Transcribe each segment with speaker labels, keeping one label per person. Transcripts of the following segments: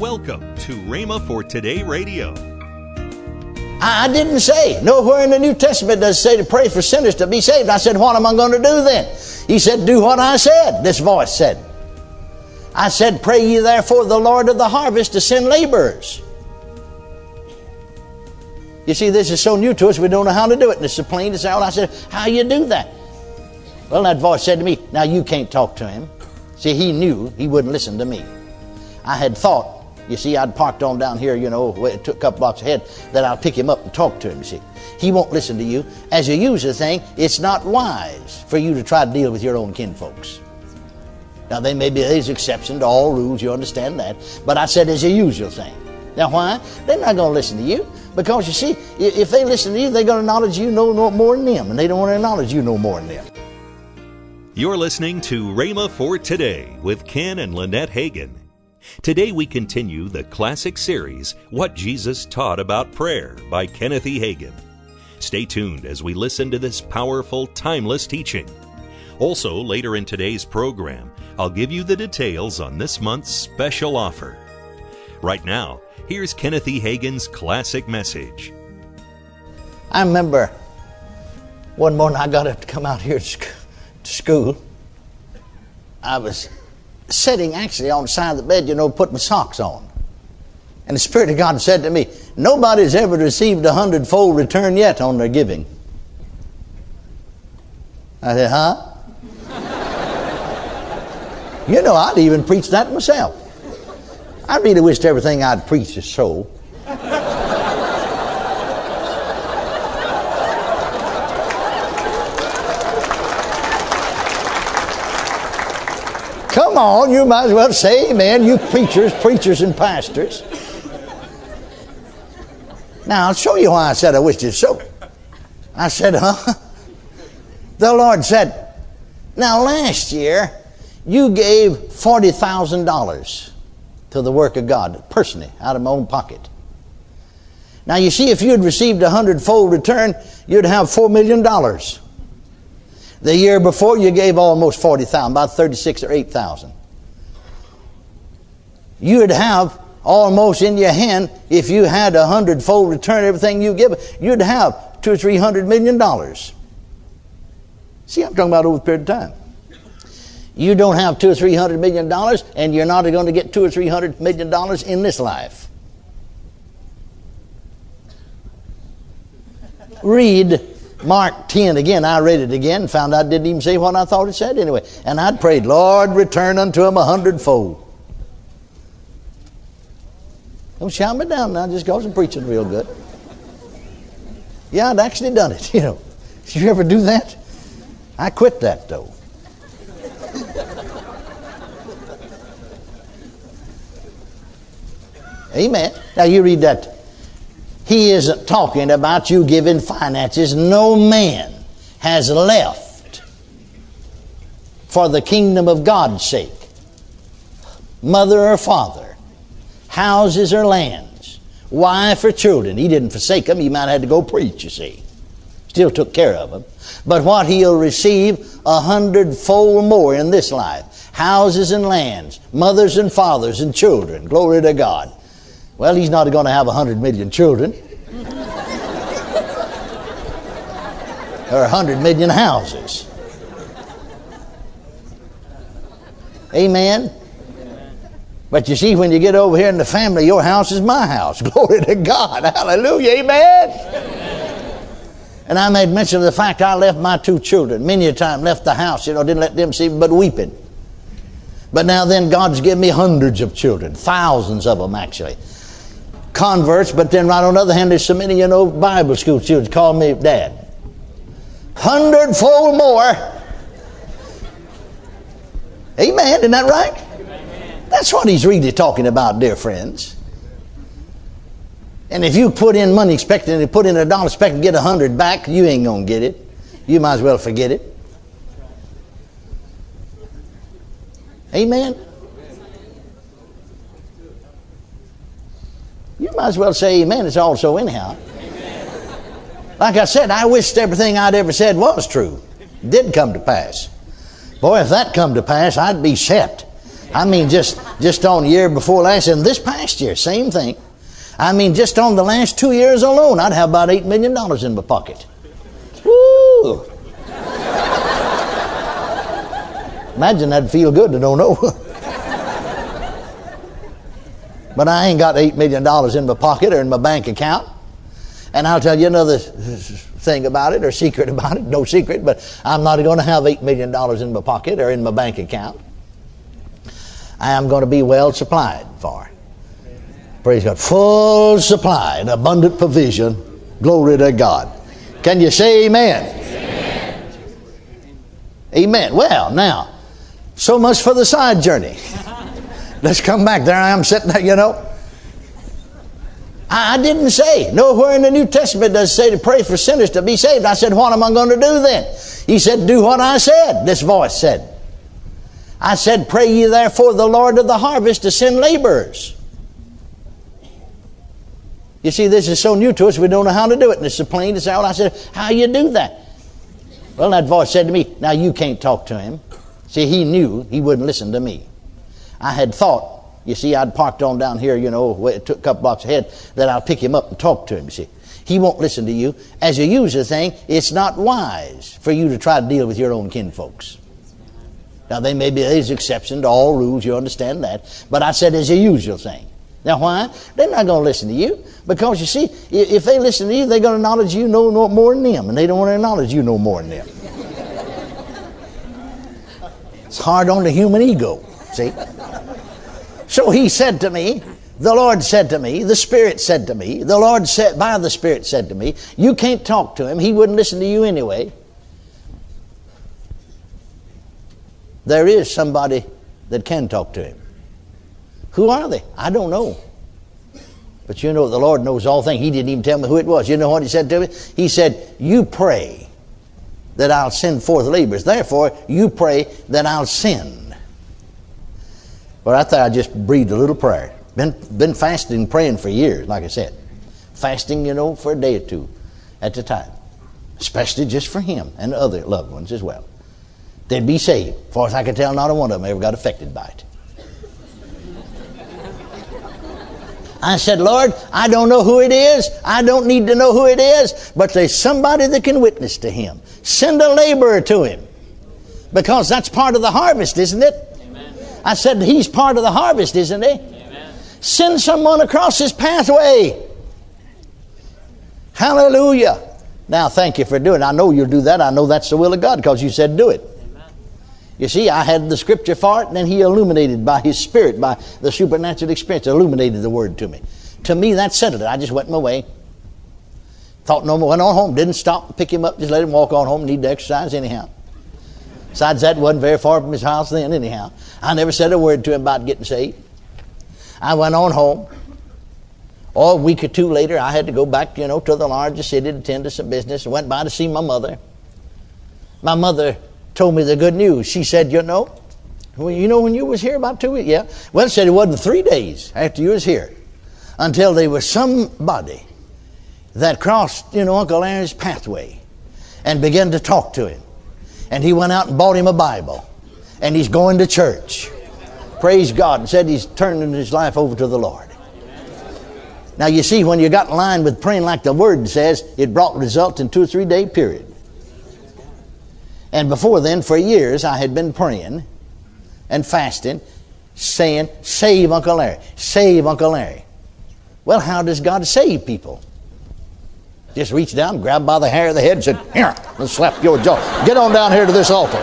Speaker 1: Welcome to Rhema for Today Radio.
Speaker 2: I didn't say. Nowhere in the New Testament does it say to pray for sinners to be saved. I said, What am I going to do then? He said, Do what I said. This voice said. I said, Pray ye therefore the Lord of the harvest to send laborers. You see, this is so new to us, we don't know how to do it. And it's so plain as out. I said, How you do that? Well, that voice said to me, Now you can't talk to him. See, he knew he wouldn't listen to me. I had thought, you see, I'd parked on down here, you know, it took a couple blocks ahead, Then I'll pick him up and talk to him, you see. He won't listen to you. As a user thing, it's not wise for you to try to deal with your own kinfolks. Now, they may be these exception to all rules, you understand that. But I said as a usual thing. Now, why? They're not going to listen to you. Because you see, if they listen to you, they're going to acknowledge you no, no more than them. And they don't want to acknowledge you no more than them.
Speaker 1: You're listening to Rhema for Today with Ken and Lynette Hagin. Today we continue the classic series, What Jesus Taught About Prayer by Kenneth E. Hagin. Stay tuned as we listen to this powerful, timeless teaching. Also, later in today's program, I'll give you the details on this month's special offer. Right now, here's Kenneth E. Hagin's classic message.
Speaker 2: I remember one morning I got up to come out here to to school. I was sitting actually on the side of the bed, you know, putting my socks on. And the Spirit of God said to me, Nobody's ever received a hundredfold return yet on their giving. I said, Huh? you know, I'd even preach that myself. I really wished everything I'd preached was so. Come on, you might as well say amen, you preachers, preachers, and pastors. Now, I'll show you why I said I wished it so. I said, huh? The Lord said, now last year, you gave $40,000 to the work of God, personally, out of my own pocket. Now, you see, if you had received a hundredfold return, you'd have $4 million. The year before, you gave almost 40,000, about 36 or 8,000. You would have almost in your hand, if you had a hundredfold return everything you give, you'd have two or three hundred million dollars. See, I'm talking about over a period of time. You don't have two or three hundred million dollars, and you're not going to get two or three hundred million dollars in this life. Read Mark 10 again. I read it again, and found I didn't even say what I thought it said anyway. And I'd prayed, Lord, return unto him a hundredfold. Don't shout me down now just because I'm preaching real good. Yeah, I'd actually done it, you know. Did you ever do that? I quit that though. Amen. Now you read that. He isn't talking about you giving finances. No man has left for the kingdom of God's sake. Mother or father, houses or lands, wife or children. He didn't forsake them. He might have had to go preach, you see. Still took care of them. But what he'll receive a hundredfold more in this life. Houses and lands, mothers and fathers and children. Glory to God. Well, he's not going to have a hundred million children. or a hundred million houses. Amen. But you see, when you get over here in the family, your house is my house. Glory to God. Hallelujah. Amen. And I made mention of the fact I left my two children many a time, left the house, you know, didn't let them see but weeping. But now then, God's given me hundreds of children, thousands of them actually. Converts, but then right on the other hand, there's so many, you know, Bible school students call me dad. Hundredfold more. Amen. Isn't that right? That's what he's really talking about, dear friends. And if you put in money expecting to put in a dollar expecting to get a hundred back, you ain't gonna get it. You might as well forget it. Amen. You might as well say amen. It's all so anyhow. Like I said, I wished everything I'd ever said was true. It did come to pass. Boy, if that come to pass, I'd be set. I mean, just just on the year before last and this past year, same thing. I mean, just on the last two years alone, I'd have about eight million dollars in my pocket. Woo! Imagine that'd feel good to don't know. but I ain't got eight million dollars in my pocket or in my bank account. And I'll tell you another thing about it or secret about it. No secret, but I'm not going to have $8 million in my pocket or in my bank account. I am going to be well supplied for. Praise God. Full supply and abundant provision. Glory to God. Can you say amen? Amen. amen. Well, now, so much for the side journey. Let's come back. There I am sitting there, you know. I, didn't say. Nowhere in the New Testament does it say to pray for sinners to be saved. I said, What am I going to do then? He said, Do what I said. This voice said. I said, Pray ye therefore the Lord of the harvest to send laborers. You see, this is so new to us, we don't know how to do it. And it's so plain as out. I said, How you do that? Well, that voice said to me, Now you can't talk to him. See, he knew he wouldn't listen to me. I had thought you see, I'd parked on down here, you know, it took a couple blocks ahead, that I'll pick him up and talk to him, you see. He won't listen to you. As a user thing, it's not wise for you to try to deal with your own kinfolks. Now, they may be there's exception to all rules, you understand that. But I said as a usual thing. Now, why? They're not going to listen to you. Because, you see, if they listen to you, they're going to acknowledge you no more than them. And they don't want to acknowledge you no more than them. it's hard on the human ego, see? So he said to me, the Lord said to me, the Spirit said to me, the Lord said, by the Spirit said to me, you can't talk to him. He wouldn't listen to you anyway. There is somebody that can talk to him. Who are they? I don't know. But you know, the Lord knows all things. He didn't even tell me who it was. You know what He said to me? He said, You pray that I'll send forth laborers. Therefore, you pray that I'll send. But I thought I'd just breathed a little prayer. Been, been fasting and praying for years, like I said. Fasting, you know, for a day or two at a time. Especially just for him and other loved ones as well. They'd be saved. Far as I can tell, not a one of them ever got affected by it. I said, Lord, I don't know who it is. I don't need to know who it is, but there's somebody that can witness to him. Send a laborer to him. Because that's part of the harvest, isn't it? I said, He's part of the harvest, isn't He? Amen. Send someone across His pathway. Hallelujah. Now, thank you for doing it. I know you'll do that. I know that's the will of God because you said do it. Amen. You see, I had the scripture for it, and then He illuminated by His Spirit, by the supernatural experience, illuminated the word to me. To me, that settled it. I just went my way. Thought no more. Went on home. Didn't stop, to pick him up, just let him walk on home. Need to exercise anyhow. Besides, that wasn't very far from his house then, anyhow. I never said a word to him about getting saved. I went on home. Oh, a week or two later, I had to go back, you know, to the larger city to attend to some business. I went by to see my mother. My mother told me the good news. She said, you know, well, you know when you was here about two weeks? Yeah. Well, said it wasn't three days after you was here until there was somebody that crossed, you know, Uncle Larry's pathway and began to talk to him and he went out and bought him a Bible. And he's going to church. Praise God. And said he's turning his life over to the Lord. Now you see, when you got in line with praying like the Word says, it brought results in two or three day period. And before then, for years, I had been praying and fasting, saying, Save Uncle Larry, save Uncle Larry. Well, how does God save people? Just reached down, grabbed by the hair of the head, and said, Here, let's slap your jaw. Get on down here to this altar.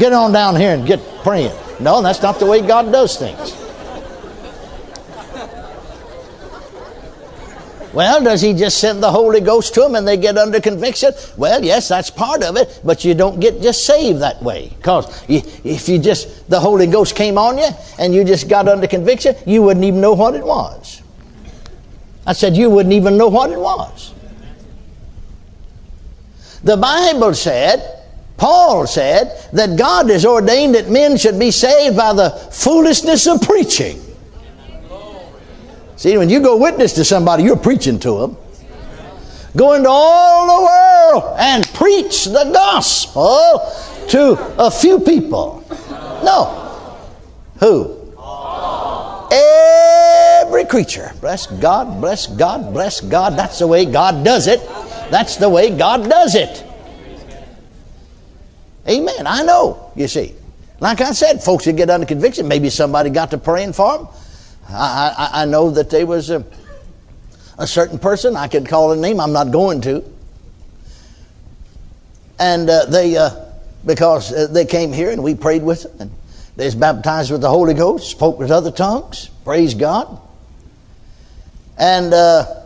Speaker 2: Get on down here and get praying. No, that's not the way God does things. Well, does he just send the Holy Ghost to them and they get under conviction? Well, yes, that's part of it, but you don't get just saved that way. Because if you just, the Holy Ghost came on you and you just got under conviction, you wouldn't even know what it was. I said, You wouldn't even know what it was. The Bible said, Paul said, that God has ordained that men should be saved by the foolishness of preaching. See, when you go witness to somebody, you're preaching to them. Go into all the world and preach the gospel to a few people. No. Who? Every creature. Bless God, bless God, bless God. That's the way God does it. That's the way God does it. Amen. I know, you see. Like I said, folks that get under conviction, maybe somebody got to praying for them. I, I, I know that there was a, a certain person, I could call a name, I'm not going to. And uh, they, uh, because uh, they came here and we prayed with them, and they was baptized with the Holy Ghost, spoke with other tongues, praise God, and uh,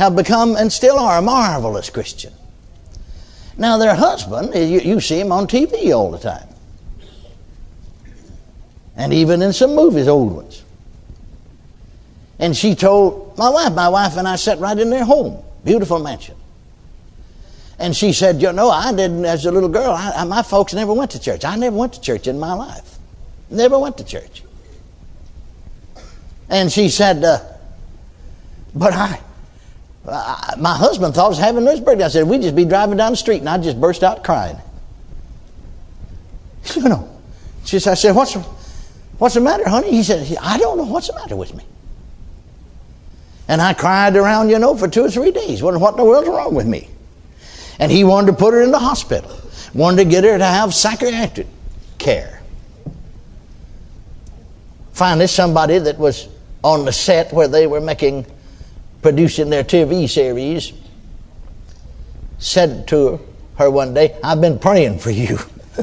Speaker 2: have become and still are a marvelous Christian. Now, their husband, you, you see him on TV all the time and even in some movies, old ones. And she told my wife, my wife and I sat right in their home, beautiful mansion. And she said, You know, I didn't, as a little girl, I, my folks never went to church. I never went to church in my life. Never went to church. And she said, uh, But I, I, my husband thought I was having his birthday. I said, We'd just be driving down the street, and I just burst out crying. You know, she said, I said, What's What's the matter, honey? He said, I don't know what's the matter with me. And I cried around, you know, for two or three days. Wondering what in the world's wrong with me. And he wanted to put her in the hospital. Wanted to get her to have psychiatric care. Finally, somebody that was on the set where they were making, producing their TV series, said to her, one day, I've been praying for you.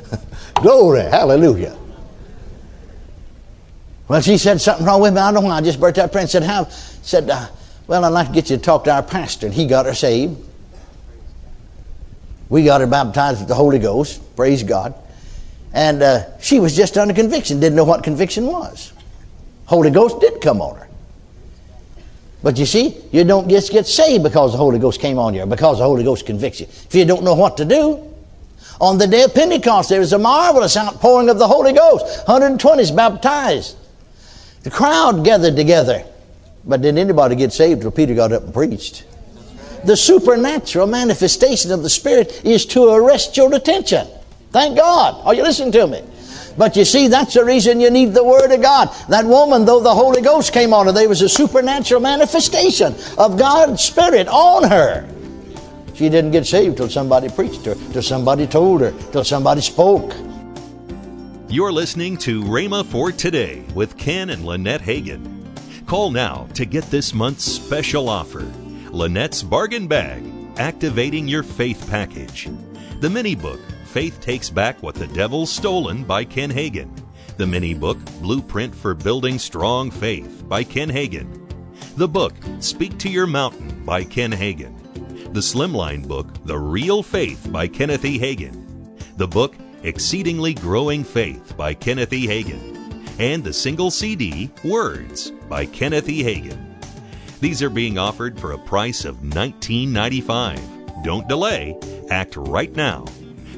Speaker 2: Glory, hallelujah. Well, she said something wrong with me. I don't know. I just burst out praying. and said, "How?" Said, uh, "Well, I'd like to get you to talk to our pastor." And he got her saved. We got her baptized with the Holy Ghost. Praise God. And uh, she was just under conviction. Didn't know what conviction was. Holy Ghost did come on her. But you see, you don't just get saved because the Holy Ghost came on you, because the Holy Ghost convicts you. If you don't know what to do, on the day of Pentecost, there was a marvelous outpouring of the Holy Ghost. 120 is baptized. The crowd gathered together. But didn't anybody get saved till Peter got up and preached? The supernatural manifestation of the Spirit is to arrest your attention. Thank God. Are you listening to me? But you see, that's the reason you need the Word of God. That woman, though the Holy Ghost came on her, there was a supernatural manifestation of God's Spirit on her. She didn't get saved till somebody preached to her, till somebody told her, till somebody spoke.
Speaker 1: You're listening to Rhema for Today with Ken and Lynette Hagin. Call now to get this month's special offer Lynette's Bargain Bag Activating Your Faith Package. The mini book, Faith Takes Back What the Devil's Stolen by Ken Hagin. The mini book, Blueprint for Building Strong Faith by Ken Hagin. The book, Speak to Your Mountain by Ken Hagin. The slimline book, The Real Faith by Kenneth E. Hagin. The book, Exceedingly Growing Faith by Kenneth E. Hagin, and the single CD, Words by Kenneth E. Hagin. These are being offered for a price of $19.95. Don't delay, act right now.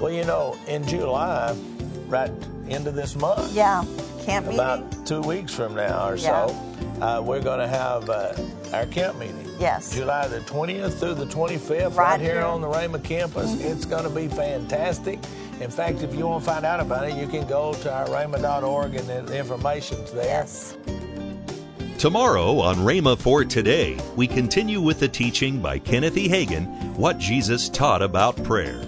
Speaker 3: Well, you know, in July, right into this month.
Speaker 4: Yeah, camp
Speaker 3: meeting. About two weeks from now or yeah. so, uh, we're going to have uh, our camp meeting.
Speaker 4: Yes.
Speaker 3: July the 20th through the 25th, right, right here, here, on the Rhema campus. Mm-hmm. It's going to be fantastic. In fact, if you want to find out about it, you can go to our rhema.org and the information's there.
Speaker 4: Yes.
Speaker 1: Tomorrow on Rhema for Today, we continue with the teaching by Kenneth E. Hagin, What Jesus Taught About Prayer.